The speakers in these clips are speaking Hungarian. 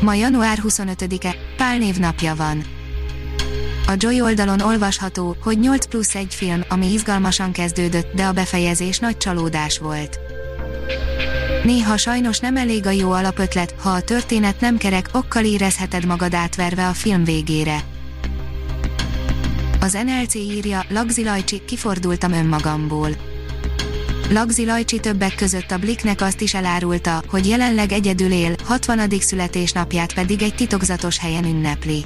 Ma január 25-e, Pál napja van. A Joy oldalon olvasható, hogy 8 plusz egy film, ami izgalmasan kezdődött, de a befejezés nagy csalódás volt. Néha sajnos nem elég a jó alapötlet, ha a történet nem kerek, okkal érezheted magad átverve a film végére. Az NLC írja, Lagzi Lajcsi, kifordultam önmagamból. Lagzi Lajcsi többek között a Bliknek azt is elárulta, hogy jelenleg egyedül él, 60. születésnapját pedig egy titokzatos helyen ünnepli.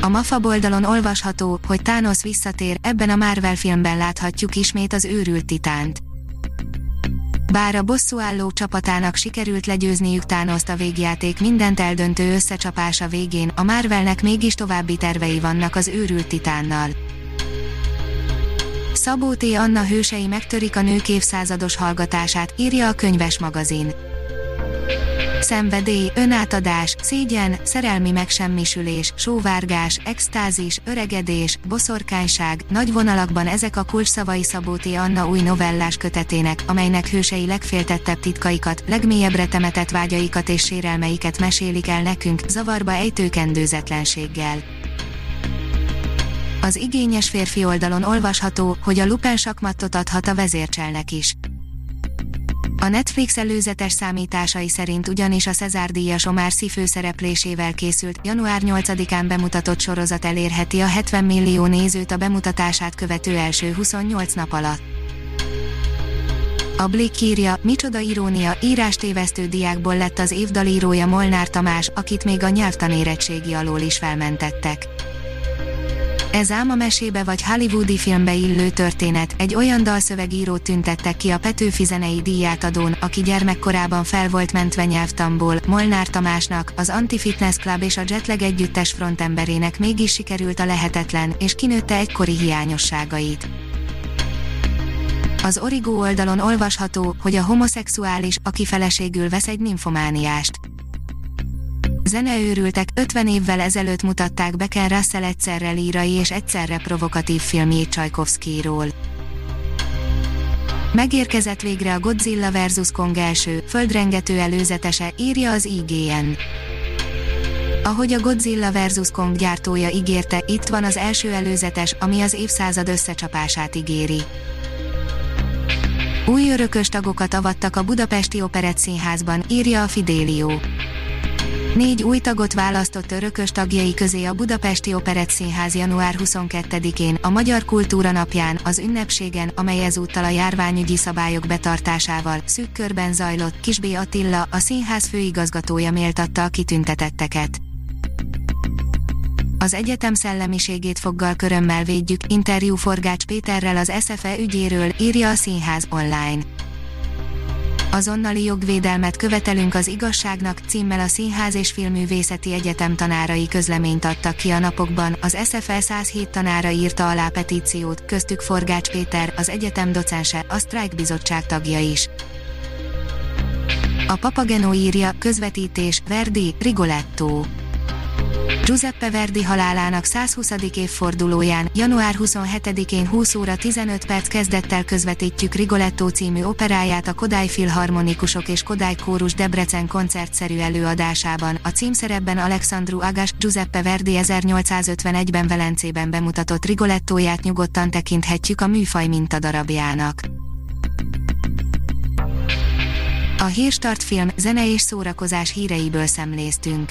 A MAFA oldalon olvasható, hogy Thanos visszatér, ebben a Marvel filmben láthatjuk ismét az őrült titánt. Bár a bosszúálló csapatának sikerült legyőzniük Thanost a végjáték mindent eldöntő összecsapása végén, a Marvelnek mégis további tervei vannak az őrült titánnal. Szabó T. Anna hősei megtörik a nők évszázados hallgatását, írja a könyves magazin. Szenvedély, önátadás, szégyen, szerelmi megsemmisülés, sóvárgás, extázis, öregedés, boszorkányság, nagy vonalakban ezek a kulcsszavai Szabó T. Anna új novellás kötetének, amelynek hősei legféltettebb titkaikat, legmélyebbre temetett vágyaikat és sérelmeiket mesélik el nekünk, zavarba ejtőkendőzetlenséggel. Az igényes férfi oldalon olvasható, hogy a Lupin sakmattot adhat a vezércselnek is. A Netflix előzetes számításai szerint ugyanis a Cezár díjas Omar Sy főszereplésével készült, január 8-án bemutatott sorozat elérheti a 70 millió nézőt a bemutatását követő első 28 nap alatt. A Blick írja, micsoda irónia, írástévesztő diákból lett az évdalírója Molnár Tamás, akit még a nyelvtanérettségi alól is felmentettek. Ez ám a mesébe vagy hollywoodi filmbe illő történet, egy olyan dalszövegírót tüntettek ki a Petőfi zenei díjátadón, aki gyermekkorában fel volt mentve nyelvtamból, Molnár Tamásnak, az Anti-Fitness Club és a Jetlag együttes frontemberének mégis sikerült a lehetetlen, és kinőtte egykori hiányosságait. Az Origo oldalon olvasható, hogy a homoszexuális, aki feleségül vesz egy ninfomániást Zeneőrültek 50 évvel ezelőtt mutatták be Ken Russell egyszerre lírai és egyszerre provokatív filmjét Csajkovszkiról. Megérkezett végre a Godzilla vs. Kong első, földrengető előzetese, írja az IGN. Ahogy a Godzilla vs. Kong gyártója ígérte, itt van az első előzetes, ami az évszázad összecsapását ígéri. Új örökös tagokat avattak a Budapesti Operett Színházban, írja a Fidelio. Négy új tagot választott örökös tagjai közé a Budapesti Operett Színház január 22-én, a Magyar Kultúra Napján, az ünnepségen, amely ezúttal a járványügyi szabályok betartásával, szűk körben zajlott, Kisbé Attila, a színház főigazgatója méltatta a kitüntetetteket. Az egyetem szellemiségét foggal körömmel védjük, interjú Forgács Péterrel az SFE ügyéről, írja a Színház online. Azonnali jogvédelmet követelünk az igazságnak címmel a Színház és Filművészeti Egyetem tanárai közleményt adtak ki a napokban, az SFL 107 tanára írta alá petíciót, köztük Forgács Péter, az egyetem docense, a sztrájkbizottság tagja is. A Papageno írja, közvetítés, Verdi, Rigoletto. Giuseppe Verdi halálának 120. évfordulóján, január 27-én 20 óra 15 perc kezdettel közvetítjük Rigoletto című operáját a Kodály Filharmonikusok és Kodály Kórus Debrecen koncertszerű előadásában. A címszerepben Alexandru Agas, Giuseppe Verdi 1851-ben Velencében bemutatott Rigolettóját nyugodtan tekinthetjük a műfaj mintadarabjának. A Hírstart film, zene és szórakozás híreiből szemléztünk.